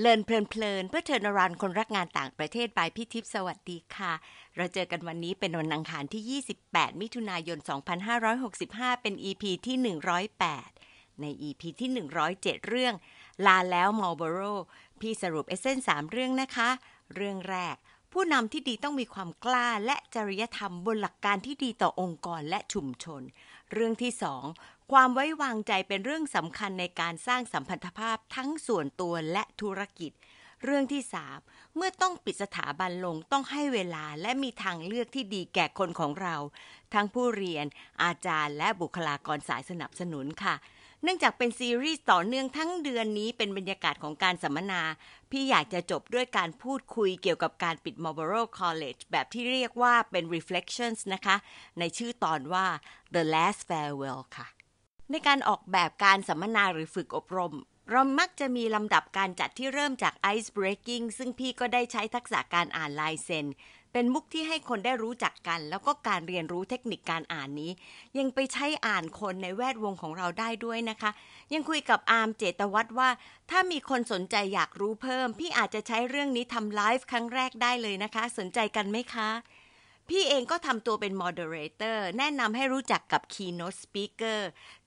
เลินเพลินเพลินเพื่อเทิร์นรันคนรักงานต่างประเทศบายพี่ทิพย์สวัสดีค่ะ เราเจอกันวันนี้เป็นวันอังคารที่ 28 มิถุนายน 2565 เป็น EP ที่ 108 ใน EP ที่ 107 เรื่อง ลาแล้วมอลเบโรพี่สรุปเอเซนสามเรื่องนะคะ เรื่องแรก ผู้นำที่ดีต้องมีความกล้าและจริยธรรมบนหลักการที่ดีต่อองค์กรและชุมชน เรื่องที่สอง ความไว้วางใจเป็นเรื่องสำคัญในการสร้างสัมพันธภาพทั้งส่วนตัวและธุรกิจ เรื่องที่สามเมื่อต้องปิดสถาบันลงต้องให้เวลาและมีทางเลือกที่ดีแก่คนของเรา ทั้งผู้เรียน อาจารย์และบุคลากรสายสนับสนุนค่ะเนื่องจากเป็นซีรีส์ต่อเนื่องทั้งเดือนนี้เป็นบรรยากาศของการสัมมนา พี่อยากจะจบด้วยการพูดคุยเกี่ยวกับการปิด Marlborough College แบบที่เรียกว่าเป็น reflections นะคะ ในชื่อตอนว่า The Last Farewell ค่ะ ในการออกแบบการสัมมนาหรือฝึกอบรม เรามักจะมีลำดับการจัดที่เริ่มจาก ice breaking ซึ่งพี่ก็ได้ใช้ทักษะการอ่านลายเซ็นเป็นมุกที่ให้คนได้รู้จักกัน แล้วก็การเรียนรู้เทคนิคการอ่านนี้ ยังไปใช้อ่านคนในแวดวงของเราได้ด้วยนะคะ ยังคุยกับอาร์มเจตวัฒน์ว่า ถ้ามีคนสนใจอยากรู้เพิ่ม พี่อาจจะใช้เรื่องนี้ทำไลฟ์ครั้งแรกได้เลยนะคะ สนใจกันไหมคะ พี่เองก็ทำตัวเป็น moderator แนะนำให้รู้จักกับ keynote speaker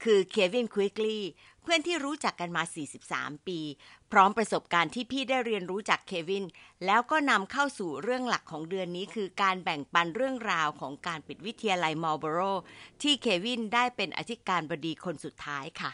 คือเควินควิกลีเพื่อนที่รู้จักกันมา 43 ปี พร้อมประสบการณ์ที่พี่ได้เรียนรู้จากเควิน แล้วก็นำเข้าสู่เรื่องหลักของเดือนนี้คือการแบ่งปันเรื่องราวของการปิดวิทยาลัยมอลเบโรที่เควินได้เป็นอธิการบดีคนสุดท้ายค่ะ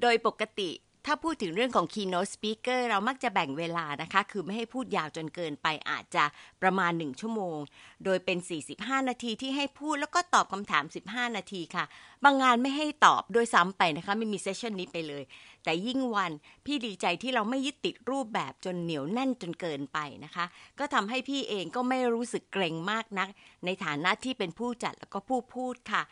โดยปกติ ถ้าพูดถึงเรื่องของ keynote speaker เรามักจะแบ่งเวลานะคะ คือไม่ให้พูดยาวจนเกินไปอาจจะประมาณ 1 ชั่วโมง โดยเป็น 45 นาทีที่ให้พูดแล้วก็ตอบคำถาม 15 นาทีค่ะ บางงานไม่ให้ตอบโดยซ้ำไปนะคะ ไม่มีเซสชันนี้ไปเลย แต่ยิ่งวันพี่ดีใจที่เราไม่ยึดติดรูปแบบจนเหนียวแน่นจนเกินไปนะคะ ก็ทำให้พี่เองก็ไม่รู้สึกเกรงมากนัก ในฐานะที่เป็นผู้จัดแล้วก็ผู้พูดค่ะ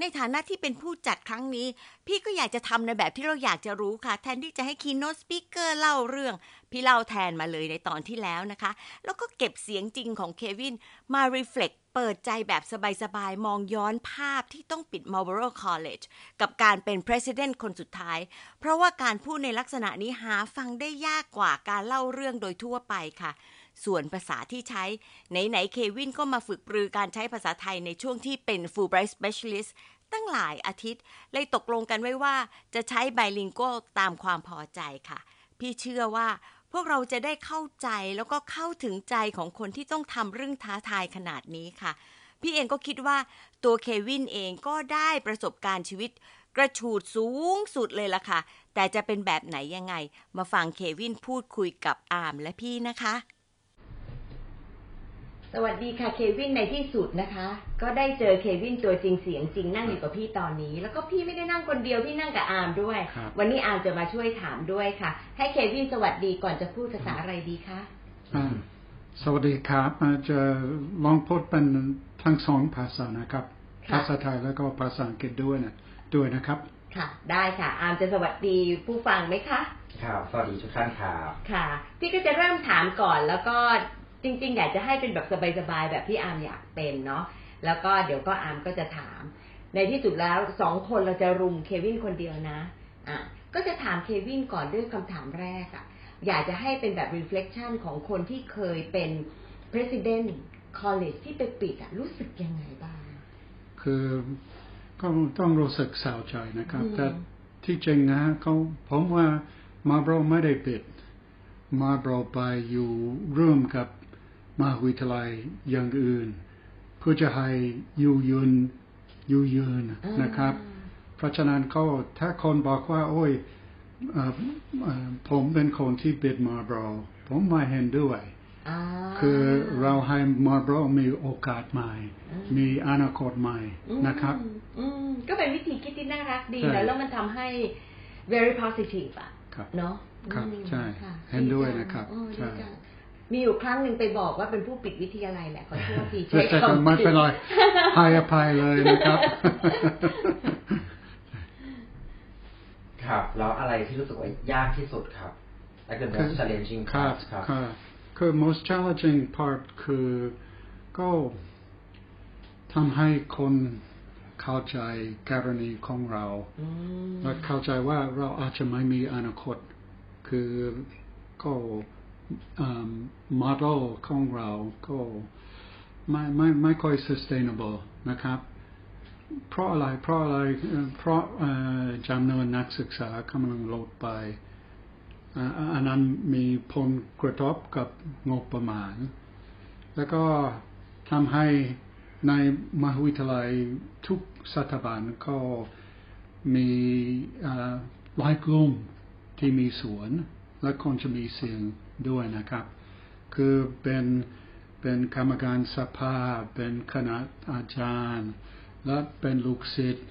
ในฐานะที่เป็นผู้จัดครั้งนี้ พี่ก็อยากจะทำในแบบที่เราอยากจะรู้ค่ะ แทนที่จะให้ keynote speaker เล่าเรื่อง พี่เล่าแทนมาเลยในตอนที่แล้วนะคะ แล้วก็เก็บเสียงจริงของเควินมา reflect เปิดใจแบบสบายๆ มองย้อนภาพที่ต้องปิด Marlborough College กับการเป็น president คนสุดท้าย เพราะว่าการพูดในลักษณะนี้หาฟังได้ยากกว่าการเล่าเรื่องโดยทั่วไปค่ะ ส่วนภาษาที่ใช้ ไหนๆเควินก็มาฝึกปรือการใช้ภาษาไทยในช่วงที่เป็น Fulbright Specialist ตั้งหลายอาทิตย์ เลยตกลงกันไว้ว่าจะใช้ bilingual ตามความพอใจค่ะ พี่เชื่อว่าพวกเราจะได้เข้าใจแล้วก็เข้าถึงใจของคนที่ต้องทำเรื่องท้าทายขนาดนี้ค่ะ พี่เองก็คิดว่าตัวเควินเองก็ได้ประสบการณ์ชีวิต กระฉูดสูงสุดเลยล่ะค่ะ แต่จะเป็นแบบไหนยังไง มาฟังเควินพูดคุยกับอาร์มและพี่นะคะ สวัสดีค่ะเควินในที่สุดนะคะ ก็ได้เจอเควินตัวจริงเสียงจริงนั่งอยู่กับพี่ตอนนี้ แล้วก็พี่ไม่ได้นั่งคนเดียวพี่นั่งกับอาร์มด้วยครับวันนี้อาร์มจะมาช่วยถามด้วยค่ะ ให้เควินสวัสดีก่อนจะพูดภาษาอะไรดีคะอ่าสวัสดีครับอาจจะลองพูดเป็นทั้งสองภาษานะครับค่ะภาษาไทยแล้วก็ภาษาอังกฤษด้วยนะด้วยนะครับ ค่ะ ได้ค่ะ อาร์มจะสวัสดีผู้ฟังไหมคะครับสวัสดีทุกท่านครับค่ะ พี่ก็จะเริ่มถามก่อนแล้วก็ จริง ๆ อยากจะให้เป็นแบบสบายๆแบบที่อาร์มอยากเป็นเนาะแล้วก็เดี๋ยวก็อาร์มก็จะถาม ในที่สุดแล้วสองคนเราจะรุมเควินคนเดียวนะอะก็จะถามเควินก่อนด้วยคำถามแรกอะอยากจะให้เป็นแบบ reflection ของคนที่เคยเป็น president college ที่ไปปิดอะรู้สึกยังไงบ้าง คือก็ต้องรู้สึกเศร้าใจนะครับอืมแต่ที่จริงนะเขาผมว่ามาโบรไม่ได้ปิด มาโบรไปอยู่ร่วมกับ มหาวิทยาลัยอย่างอื่น เพื่อจะให้อยู่ยืนอยู่ยืนนะครับ เพราะฉะนั้นก็ถ้าคนบอกว่า โอ้ยเอ่อเอ่อผมเป็นคนที่ปิดมาโบรผมไม่เห็นด้วยอ่าคือเราให้มาโบรมีโอกาสใหม่อืมมีอนาคตใหม่นะครับอืมอืมก็เป็นวิธีคิดที่น่ารักดีใช่นะแล้วมันทำให้ very positive อะครับเนาะครับอืมใช่ค่ะเห็นด้วยจังนะครับเออใช่ดีจัง มีอยู่ครั้งหนึ่งไปบอกว่าเป็นผู้ปิดวิทยาลัยแหละขอโทษทีแต่ใช้แต่ก็คำไม่เป็นไรให้อภัยเลยนะครับ ครับ แล้วอะไรที่รู้สึกว่ายากที่สุดครับ like the most challenging ครับ part ครับครับคือ most challenging part คือก็ทำให้คนเข้าใจกรณีของเราและเข้าใจว่าเราอาจจะไม่มีอนาคต คือก็ มาดลของเราก็ไม่ไม่ไม่ค่อย sustainable นะครับ เพราะอะไรเพราะอะไรเพราะจำนวนนักศึกษากำลังลดไปอันนั้นมีผลกระทบกับงบประมาณ แล้วก็ทำให้ในมหาวิทยาลัยทุกสถาบันก็มีหลายกลุ่มที่มีสวน และคนจะมีเสียง ด้วยนะครับ คือเป็นเป็นกรรมการสภา เป็นคณะอาจารย์ และเป็นลูกศิษย์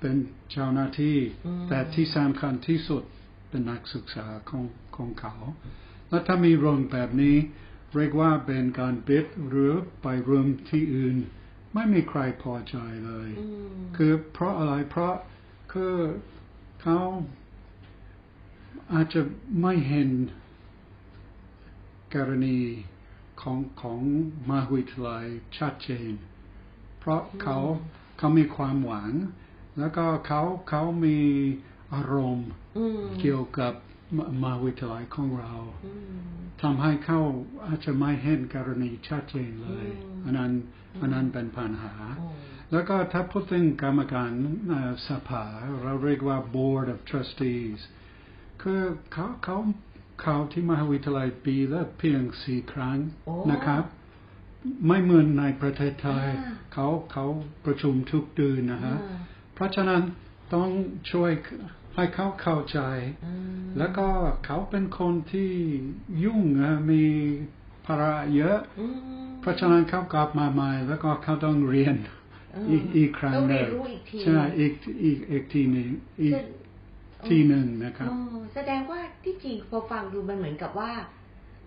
เป็นเจ้าหน้าที่ แต่ที่สำคัญที่สุดเป็นนักศึกษาของของเขา และถ้ามีโรงแบบนี้ เรียกว่าเป็นการปิดหรือไปรวมที่อื่น ไม่มีใครพอใจเลย คือเพราะอะไรเพราะคือเขาอาจจะไม่เห็น กรณีของของมหาวิทยาลัยชัดเจน เพราะเขาเขามีความหวัง แล้วก็เขาเขามีอารมณ์เกี่ยวกับมหาวิทยาลัยของเราทำให้เขาอาจจะไม่เห็นกรณีชัดเจนเลยอันนั้นอันนั้นเป็นปัญหา แล้วก็ถ้าพูดถึงกรรมการสภา เราเรียกว่า board of trustees คือเขาเขา เขาที่มหาวิทยาลัยปีละเพียงสี่ครั้งนะครับ ไม่เหมือนในประเทศไทย เขาเขาประชุมทุกเดือนนะฮะเพราะฉะนั้นต้องช่วยให้เขาเข้าใจ แล้วก็เขาเป็นคนที่ยุ่งมีภาระเยอะ เพราะฉะนั้นเขากลับมาใหม่ แล้วก็เขาต้องเรียนอีกอีกครั้งหนึ่งใช่อีกอีกอีกทีหนึ่งอีก ทีหนึ่งนะครับแสดงว่าที่จริงพอฟังดูมันเหมือนกับว่า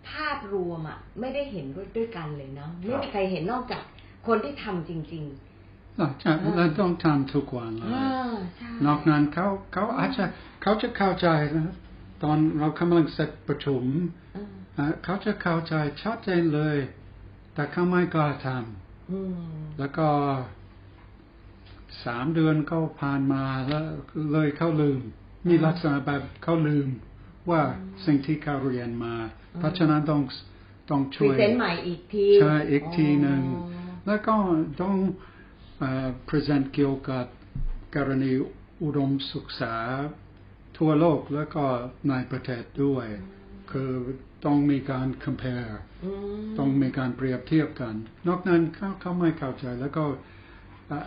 ภาพรวมอะ ไม่ได้เห็นด้วยกันเลยเนาะไม่มีใครเห็นนอกจากคนที่ทำจริงๆใช่เราต้องทำทุกวันเลยนอกนั้นเขาเขาอาจจะเขาจะเข้าใจนะตอนเรากำลังเสร็จประชุมเขาจะเข้าใจชัดเจนเลย แต่เขาไม่กล้าทำแล้วก็สามเดือนก็ผ่านมาแล้วเลยเขาลืม มีลักษณะแบบเขาลืมว่าสิ่งที่เขาเรียนมา เพราะฉะนั้นต้องต้องช่วยเซนใหม่อีกทีใช่อีกทีหนึ่งแล้วก็ต้อง present เกี่ยวกับกรณีอุดมศึกษาทั่วโลกแล้วก็ในประเทศด้วย คือต้องมีการ compare ต้องมีการเปรียบเทียบกัน นอกนั้นเขาเขาไม่เข้าใจแล้วก็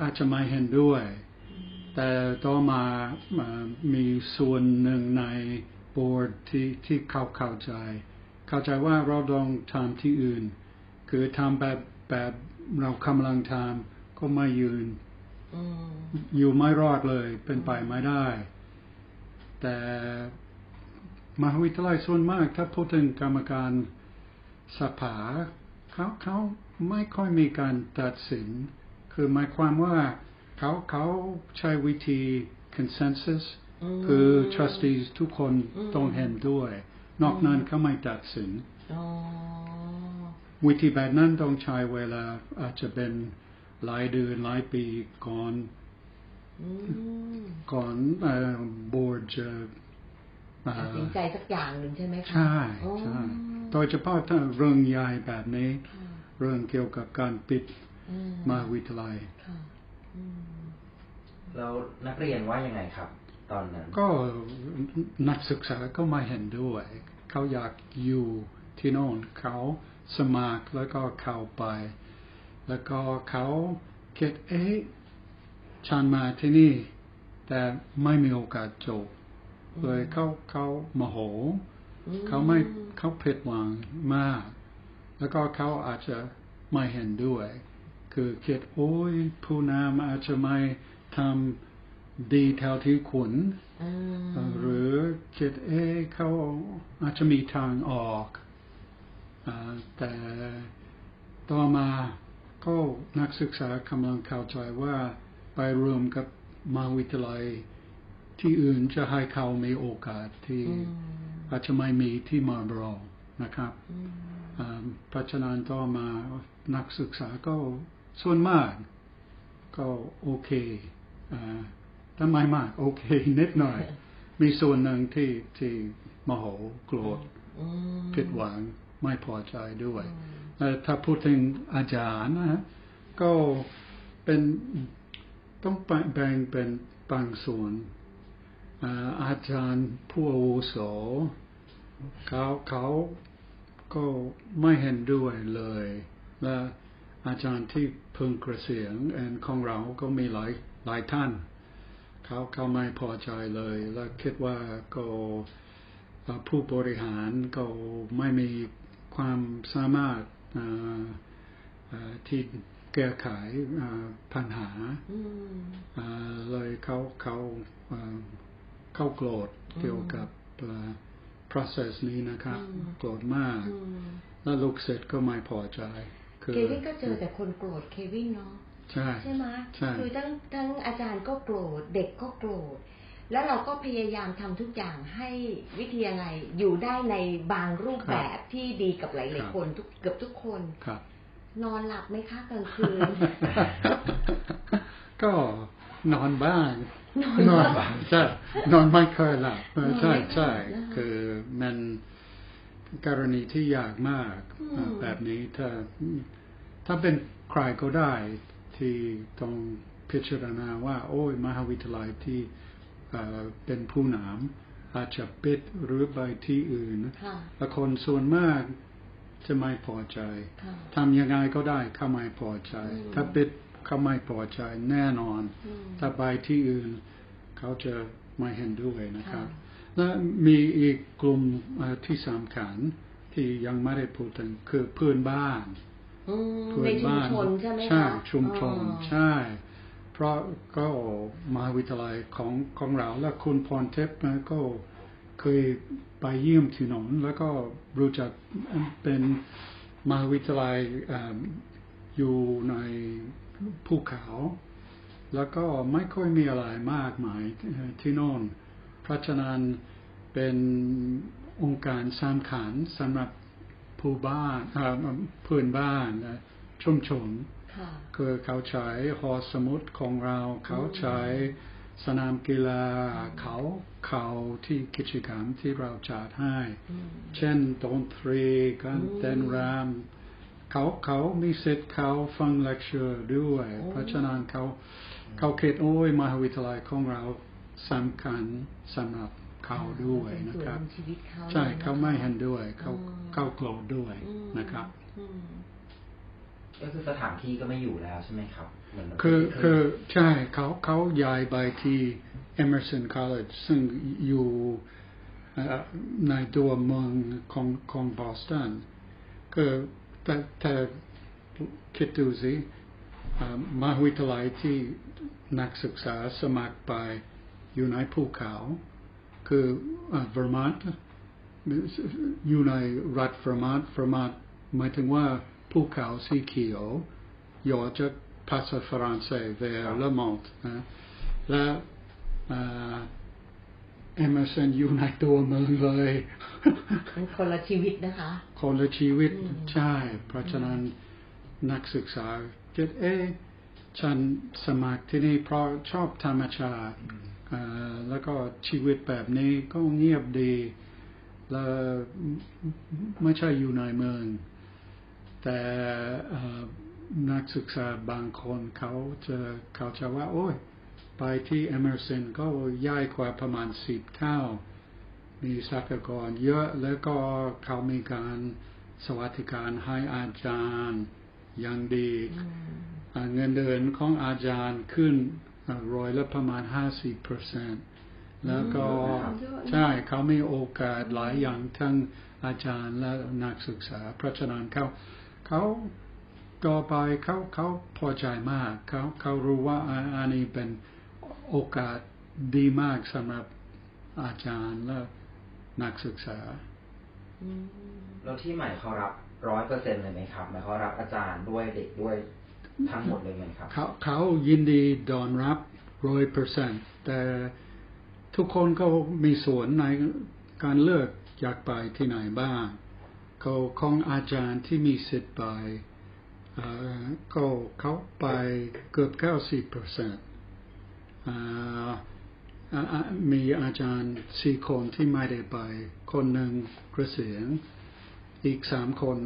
อาจจะไม่เห็นด้วย แต่ต่อมามีส่วนหนึ่งในบอร์ดที่ที่เขาเข้าใจ เข้าใจว่าเราต้องทำที่อื่น คือทำแบบแบบเรากำลังทำก็ไม่ยืนอยู่ไม่รอดเลย เป็นไปไม่ได้ แต่มหาวิทยาลัยส่วนมาก ถ้าพูดถึงกรรมการสภาเขาเขาไม่ค่อยมีการตัดสิน คือหมายความว่า เขาเขาใช้วิธี consensus คือ trustees ทุกคนต้องเห็นด้วย นอกนั้นเขาไม่ตัดสินวิธีแบบนั้นต้องใช้เวลาอาจจะเป็นหลายเดือนหลายปีก่อนก่อนบอร์ดจะตัดสินใจสักอย่างหนึ่งใช่ไหมคะใช่ใช่โดยเฉพาะถ้าเรื่องใหญ่แบบนี้ เรื่องเกี่ยวกับการปิดมาวิทยาลัย แล้วนักเรียนว่ายังไงครับ ตอนนั้น ก็นักศึกษาก็ไม่เห็นด้วย เขาอยากอยู่ที่โน่นเขาสมัครแล้วก็เข้าไป แล้วก็เขาคิดเอ๊ะฉันมาที่นี่ แต่ไม่มีโอกาสจบเลยเขาเขาโมโหเขาไม่เขาผิดหวังมาก แล้วก็เขาอาจจะไม่เห็นด้วย คือคิดโอ้ยผู้นำอาจจะไม่ทำดีเท่าที่ควรหรือคิดเอ๊เขาอาจจะมีทางออกอแต่ต่อมาก็นักศึกษากำลังเข้าใจว่าไปรวมกับมาวิทยาลัยที่อื่นจะให้เขามีโอกาสที่อาจจะไม่มีที่มาบรอนะครับเพราะฉะนั้นต่อมานักศึกษาก็ ส่วนมากก็โอเคอทำไมมาก โอเคนิดหน่อย มีส่วนหนึ่งที่ที่โมโหโกรธอืมผิดหวังไม่พอใจด้วยอืมและถ้าพูดถึงอาจารย์นะฮะก็เป็นต้องแบ่งเป็นบางส่วนอ่าอาจารย์ผู้อาวุโสเขาเขาก็ไม่เห็นด้วยเลย และ อาจารย์ที่เพิ่งเกษียณเอนของเราก็มีหลายหลายท่าน เขาเขาไม่พอใจเลย และคิดว่าก็เอ่อผู้บริหารก็ไม่มีความสามารถเอ่อเอ่อที่แก้ไขเอ่อปัญหาอืมเอ่อเลยเขาเขาเอ่อเขาโกรธเกี่ยวกับเอ่อ process นี้นะครับอืมโกรธมากอืมแล้วลูกศิษย์ก็ไม่พอใจคือ เควินก็เจอแต่คนโกรธเควินเนาะใช่ใช่ไหมใช่คือทั้งทั้งอาจารย์ก็โกรธเด็กก็โกรธแล้วเราก็พยายามทำทุกอย่างให้วิทยาลัยอยู่ได้ในบางรูปแบบที่ดีกับหลายๆคนทุกเกือบทุกคนครับ นอนหลับไหมคะกลางคืน ก็นอนบ้างนอนนอนบ้างใช่นอนไม่เคยหลับเออนอนใช่ไม่เคยใช่นะคะคือมัน กรณีที่ยากมากอืมเอ่อแบบนี้ถ้าถ้าเป็นใครก็ได้ที่ต้องพิจารณาว่า โอ้ยมหาวิทยาลัยที่เอ่อเป็นผู้นำอาจจะปิดหรือไปที่อื่นค่ะและคนส่วนมากจะไม่พอใจค่ะทำยังไงก็ได้เขาไม่พอใจอืมถ้าปิดเขาไม่พอใจแน่นอนอืมถ้าไปที่อื่น เขาจะไม่เห็นด้วยนะครับค่ะ และมีอีกกลุ่มเอ่อที่สำคัญที่ยังไม่ได้พูดถึงคือเพื่อนบ้านอืมเพื่อในนชุมบ้านชนใช่ไหมคะใช่ชุมชนอ๋อใช่ เพราะก็มหาวิทยาลัยของของเราและคุณพรเทพนะก็เคยไปเยี่ยมที่นนแล้วก็รู้จักเป็นมหาวิทยาลัยเอิ่มอยู่ในภูเขา แล้วก็ไม่ค่อยมีอะไรมากมายเอ่อที่โน่น เพราะฉะนั้นเป็นองค์การสำคัญสำหรับผู้บ้านเอ่อเพื่อนบ้านนะชุมชนค่ะคือเขาใช้หอสมุดของเรา เขาใช้สนามกีฬาเขาเขาที่กิจกรรมที่เราจัดให้อืมเช่นดนตรีการเต้นรำเขาเขามีสิทธิ์เขาฟังเลคเชอร์ด้วยโอ้เพราะฉะนั้นเขาเขาคิดโอ้ยมหาวิทยาลัยของเรา สำคัญสำหรับเขาด้วยนะครับเป็นส่วใชีวิตเขาใช่ลยนะคะเขาไม่เห็นด้วยเขาอืมเขาโกรธด้วยอืมนะครับอืมก็คือสถานที่ก็ไม่อยู่แล้วใช่ไหมครับเหมือนคือที่คือใช่เขาเขาย้ายไปที่ Emerson College ซึ่งอยู่เอ่อในตัวเมืองของของบอสตันคือแต่แต่คิดดูสิเอ่อมหาวิทยาลัยที่นักศึกษาสมัครไป อยู่ในภูเขา คือเวอร์มอนต์อยู่ในรัฐเวอร์มอนต์เวอร์มอนต์หมายถึงว่าภูเขาสีเขียวย่อจากภาษาฝรั่งเศส vers le monde นะและเอเมอร์สันอยู่ในตัวเมืองเลยมันคนละชีวิตนะคะ คนละชีวิตอืมใช่ เพราะฉะนั้นนักศึกษาคิดเอ๊ะฉันสมัครที่นี่เพราะชอบธรรมชาติเอ่อ แล้วก็ชีวิตแบบนี้ก็เงียบดีแล้วไม่ใช่อยู่ในเมือง แต่เอ่อนักศึกษาบางคนเขาจะเขาจะว่า โอ้ย ไปที่ Emerson ก็ย่ายกว่าประมาณสิบเท่า มีทรัพยากรเยอะแล้วก็เขามีการสวัสดิการให้อาจารย์อย่างดีอืมอ่าเงินเดือนของอาจารย์ขึ้นอ่า ร้อยละประมาณห้าสิบเปอร์เซ็นต์แล้วก็เยอะนะใช่เขามีโอกาสหลายอย่างทั้งอาจารย์และนักศึกษา เพราะฉะนั้นเขาเขาต่อไปเขาเขาพอใจมากเขาเขารู้ว่าอันอันนี้เป็นโอกาสดีมากสำหรับอาจารย์และนักศึกษาอืมแล้วที่ใหม่เขารับร้อยเปอร์เซ็นต์เลยไหมครับหมายเขามรับอาจารย์ด้วยเด็กด้วย ทั้งหมดเลยไหมครับ เขาเขายินดีดอนรับร้อยเปอร์เซ็นต์แต่ทุกคนก็มีส่วนในการเลือกอยากไปที่ไหนบ้างเขาของอาจารย์ที่มีสิทธิ์ไปเอ่อก็เขาไปเกือบเก้าสิบเปอร์เซ็นต์มีอาจารย์สี่คนที่ไม่ได้ไป คนหนึ่งเกษียณอีกสามคน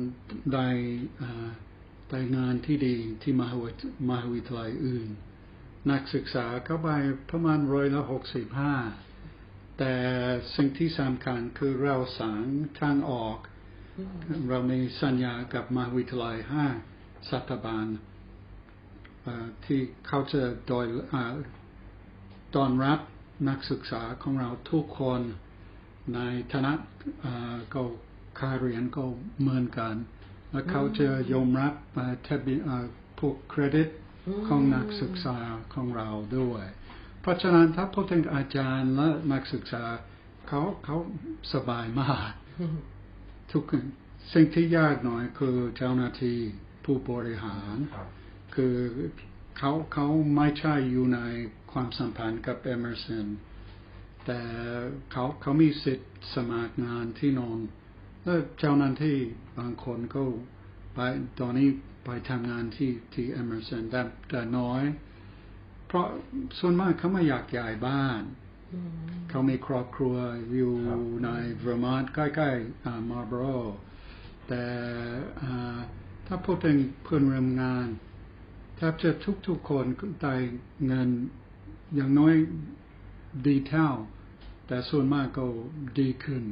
ได้อ่า ไปงานที่ดีที่มหาวิทมหาวิทยาลัยอื่น นักศึกษาก็ไปประมาณร้อยละหกสิบห้าแต่สิ่งที่สำคัญคือเราสั่งทางออก เรามีสัญญากับมหาวิทยาลัยห้าสถาบันที่เขาจะโดยอตอนรับนักศึกษาของเราทุกคนในฐานะก็คาเรียนก็เหมือนกัน และเขาจะยอมรับอ่าทะเบียนอ่าพวกเครดิตของนักศึกษาของเราด้วย เพราะฉะนั้นถ้าพูดถึงอาจารย์และนักศึกษาเขาเขาสบายมากทุกคนสิ่งที่ยากหน่อยคือเจ้าหน้าที่ผู้บริหารครับคือเขาเขาไม่ใช่อยู่ในความสัมพันธ์กับเอเมอร์สันแต่เขาเขามีสิทธิ์สมัครงานที่โน่น แล้วเจ้าหน้าที่บางคนก็ไปตอนนี้ไปทำงานที่ที่เอเมอร์สันแต่แต่น้อย เพราะส่วนมากเขาไม่อยากย้ายบ้าน เขามีครอบครัวอยู่ในเวอร์มอนต์ใกล้ๆมาร์ลโบโรแต่ถ้าพูดถึงเพื่อนร่วมงานแทบจะทุกๆคนได้เงินอย่างน้อยดีเท่า แต่ส่วนมากก็ดีขึ้น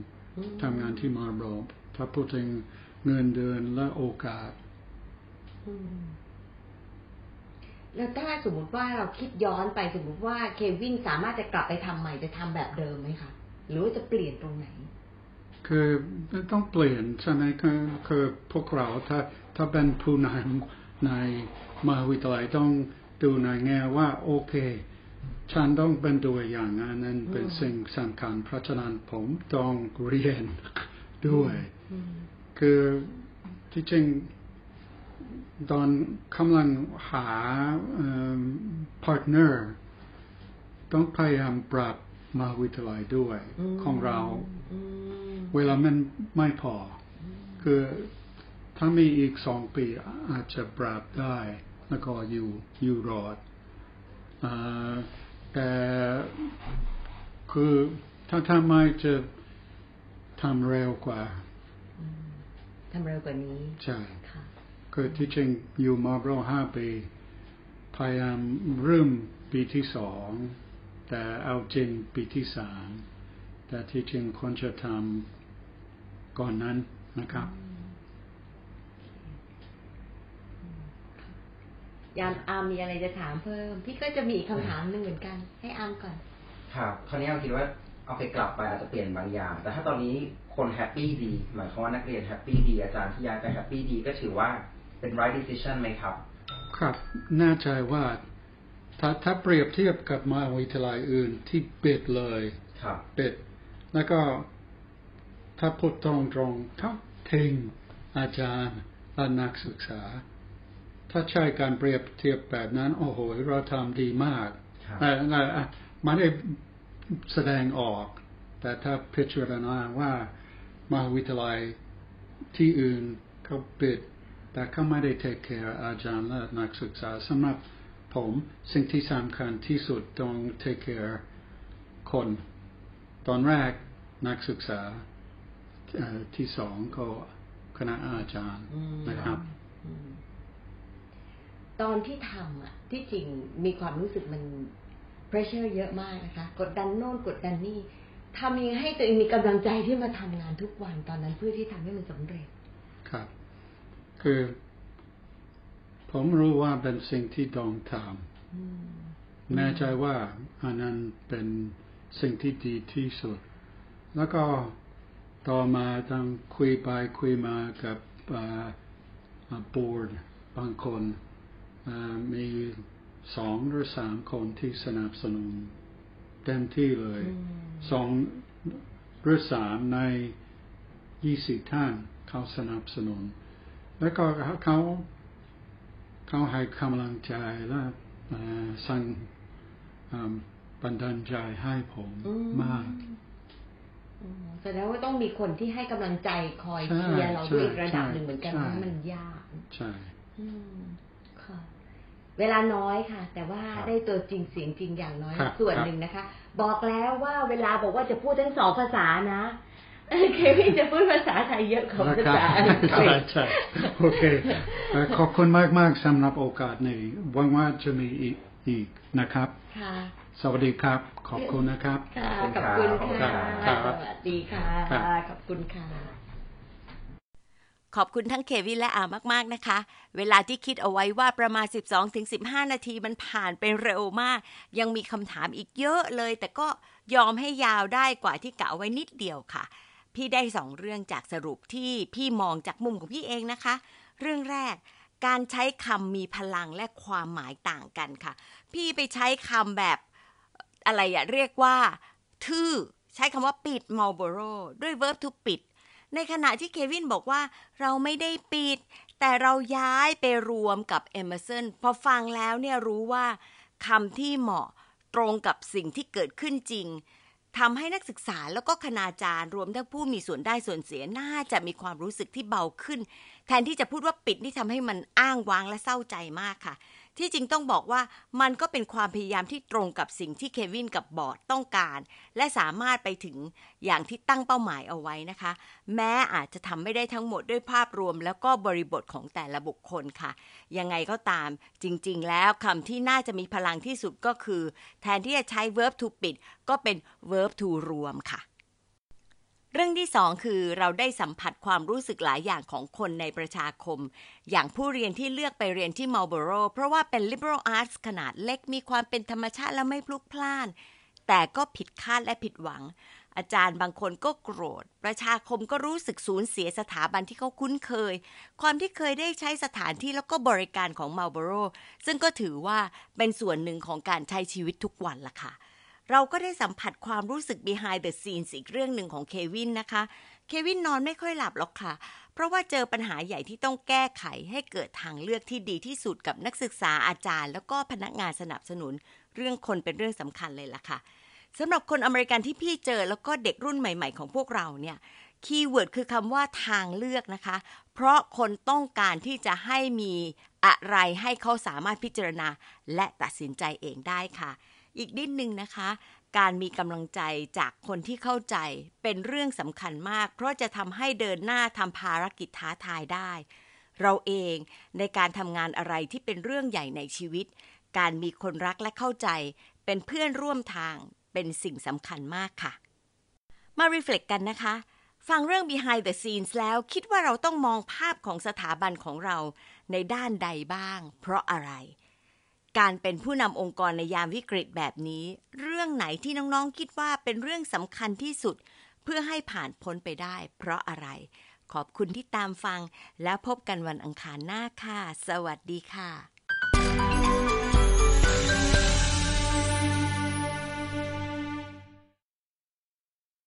ทำงานที่มาร์บโรถ้าพูดถึงเงินเดือนและโอกาสอืมแล้วถ้าสมมติว่าเราคิดย้อนไปสมมติว่าเควินสามารถจะกลับไปทำใหม่จะทำแบบเดิมไหมคะหรือว่าจะเปลี่ยนตรงไหน คือต้องเปลี่ยนใช่ไหมคือคือพวกเราถ้าถ้าเป็นผู้นำในมหาวิทยาลัยต้องดูในแง่ว่าโอเค ฉันต้องเป็นตัวอย่างอันนั้นเป็นสิ่งสำคัญเพราะฉะนั้นผมต้องเรียนด้วย คือที่จริงตอนกำลังหา partner ต้องพยายามปรับมหาวิทยาลัยด้วยของเราอืมเวลามันไม่พอ คือถ้ามีอีกสองปีอาจจะปรับได้ แล้วก็อยู่อยู่รอดอ่า แต่คือถ้าทำไม่จะทำเร็วกว่าทำเร็วกว่านี้ ใช่ค่ะคือที่จริงอยู่มาโบรห้าปีพยายามเริ่มปีที่สองแต่เอาจริงปีที่สามแต่ที่จริงควรจะทำก่อนนั้นนะครับ อาร์มมีอะไรจะถามเพิ่ม พี่ก็จะมีอีกคำถามหนึ่งเหมือนกัน ให้อาร์มก่อน ครับคราวนี้เราคิดว่าเอาไปกลับไปอาจจะเปลี่ยนบางอย่าง แต่ถ้าตอนนี้คน happy ดีหมายความว่านักเรียน happy ดีอาจารย์ที่ย้ายไป happy ดีก็ถือว่าเป็น right decision ไหมครับ ครับแน่ใจว่าถ้าถ้าเปรียบเทียบกับมหาวิทยาลัยอื่นที่ปิดเลยครับปิดแล้วก็ถ้าพูดตรงๆเขาทิ้งอาจารย์และนักศึกษา ถ้าใช้การเปรียบเทียบแบบนั้น โอ้โห เราทำดีมากครับเอ่อเอ่อเอ่อไม่ได้แสดงออก แต่ถ้าพิจารณาว่ามหาวิทยาลัยที่อื่นเขาปิด แต่เขาไม่ได้ take care อาจารย์และนักศึกษาสำหรับผมสิ่งที่สำคัญที่สุดต้อง take care คน ตอนแรกนักศึกษาเอ่อที่สองก็คณะอาจารย์อืมนะครับอืม ตอนที่ทำอะ ที่จริงมีความรู้สึกมัน pressure เยอะมากนะคะ กดดันโน่นกดดันนี่ทำยังไงให้ตัวเองมีกำลังใจที่มาทำงานทุกวันตอนนั้นเพื่อที่ทำให้มันสำเร็จ ครับ คือ ผมรู้ว่าเป็นสิ่งที่ต้องทอืมำแน่ใจว่าอันนั้นเป็นสิ่งที่ดีที่สุด แล้วก็ต่อมาต้องคุยไปคุยมากับบอร์ดบางคนอ่า มีสองหรือสามคนที่สนับสนุนเต็มที่เลยอืมสองหรือสามในยี่สิบท่านเขาสนับสนุน แล้วก็เขาเขาให้กำลังใจและเอ่อสั่งอ่าบันดาลใจให้ผมอืมากอืมแสดงว่าต้องมีคนที่ให้กำลังใจคอยใช่เชียร์เราด้วยอีกระดับใช่หนึ่งเหมือนกันใช่เพราะมันยาก ใช่อืมค่ะ เวลาน้อยค่ะ แต่ว่าครับได้ตัวจริงเสียงจริงอย่างน้อยครับส่วนครับหนึ่งนะคะ บอกแล้วว่าเวลาบอกว่าจะพูดทั้งสองภาษานะเออเควินจะพูดภาษาไทยเยอะกว่าภาษาอังกฤใช่ษใช่โอเคเอ่อขอบคุณมากมากๆสำหรับโอกาสนี้หวังว่าจะมีอีกอีกนะครับค่ะสวัสดีครับ ขอบคุณนะครับค่ะ ขอบคุณค่ะครับสวัสดีค่ะครับขอบคุณค่ะ ขอบคุณทั้งเควินและอามาก ๆ นะคะ เวลาที่คิดเอาไว้ว่าประมาณ 12-15 นาทีมันผ่านไปเร็วมาก ยังมีคำถามอีกเยอะเลย แต่ก็ยอมให้ยาวได้กว่าที่กะไว้นิดเดียวค่ะ พี่ได้สองเรื่องจากสรุปที่พี่มองจากมุมของพี่เองนะคะ เรื่องแรกการใช้คำมีพลังและความหมายต่างกันค่ะ พี่ไปใช้คำแบบอะไรอะเรียกว่า ทื่อใช้คำว่าปิด Marlboro ด้วย verb to ปิด ในขณะที่เควินบอกว่าเราไม่ได้ปิด แต่เราย้ายไปรวมกับเอ m ม r สันพอฟังแล้วเนี่ยรู้ว่าคำที่เหมาะตรงกับสิ่งที่เกิดขึ้นจริงทำให้นักศึกษาแล้วก็คณาจารย์รวมทั้งผู้มีส่วนได้ส่วนเสียน่าจะมีความรู้สึกที่เบาขึ้น แทนที่จะพูดว่าปิดนี่ทำให้มันอ้างว้างและเศร้าใจมากค่ะ ที่จริงต้องบอกว่ามันก็เป็นความพยายามที่ตรงกับสิ่งที่เควินกับบอร์ดต้องการ และสามารถไปถึงอย่างที่ตั้งเป้าหมายเอาไว้นะคะ แม้อาจจะทำไม่ได้ทั้งหมดด้วยภาพรวม แล้วก็บริบทของแต่ละบุคคลค่ะ ยังไงก็ตามจริง ๆ แล้วคำที่น่าจะมีพลังที่สุดก็คือ แทนที่จะใช้ verb to ปิดก็เป็น verb to รวมค่ะ เรื่องที่สองคือเราได้สัมผัสความรู้สึกหลายอย่างของคนในประชาคม อย่างผู้เรียนที่เลือกไปเรียนที่ม a ล b o r o เพราะว่าเป็น liberal arts ขนาดเล็กมีความเป็นธรรมชาติและไม่พลุกพล่าน แต่ก็ผิดคาดและผิดหวัง อาจารย์บางคนก็โกรธ ประชาคมก็รู้สึกสูญเสียสถาบันที่เขาคุ้นเคย ความที่เคยได้ใช้สถานที่แล้วก็บริการของมา l b o r o ซึ่งก็ถือว่าเป็นส่วนหนึ่งของการใช้ชีวิตทุกวันล่ะค่ะ เราก็ได้สัมผัสความรู้สึก behind the scenes อีกเรื่องหนึ่งของเควินนะคะ เควินนอนไม่ค่อยหลับหรอกค่ะ เพราะว่าเจอปัญหาใหญ่ที่ต้องแก้ไขให้เกิดทางเลือกที่ดีที่สุดกับนักศึกษาอาจารย์ แล้วก็พนักงานสนับสนุน เรื่องคนเป็นเรื่องสำคัญเลยล่ะค่ะสำหรับคนอเมริกันที่พี่เจอแล้วก็เด็กรุ่นใหม่ๆ ของพวกเราเนี่ยคีย์เวิร์ดคือคำว่าทางเลือกนะคะ เพราะคนต้องการที่จะให้มีอะไรให้เขาสามารถพิจารณา และตัดสินใจเองได้ค่ะ อีกนิดนึงนะคะ การมีกำลังใจจากคนที่เข้าใจเป็นเรื่องสำคัญมาก เพราะจะทำให้เดินหน้าทำภารกิจท้าทายได้ เราเองในการทำงานอะไรที่เป็นเรื่องใหญ่ในชีวิต การมีคนรักและเข้าใจ เป็นเพื่อนร่วมทางเป็นสิ่งสำคัญมากค่ะ มารีเฟล็กกันนะคะ ฟังเรื่อง behind the scenes แล้วคิดว่าเราต้องมองภาพของสถาบันของเราในด้านใดบ้าง เพราะอะไร การเป็นผู้นำองค์กรในยามวิกฤตแบบนี้ เรื่องไหนที่น้องๆคิดว่าเป็นเรื่องสำคัญที่สุด เพื่อให้ผ่านพ้นไปได้ เพราะอะไร ขอบคุณที่ตามฟัง แล้วพบกันวันอังคารหน้าค่ะ สวัสดีค่ะ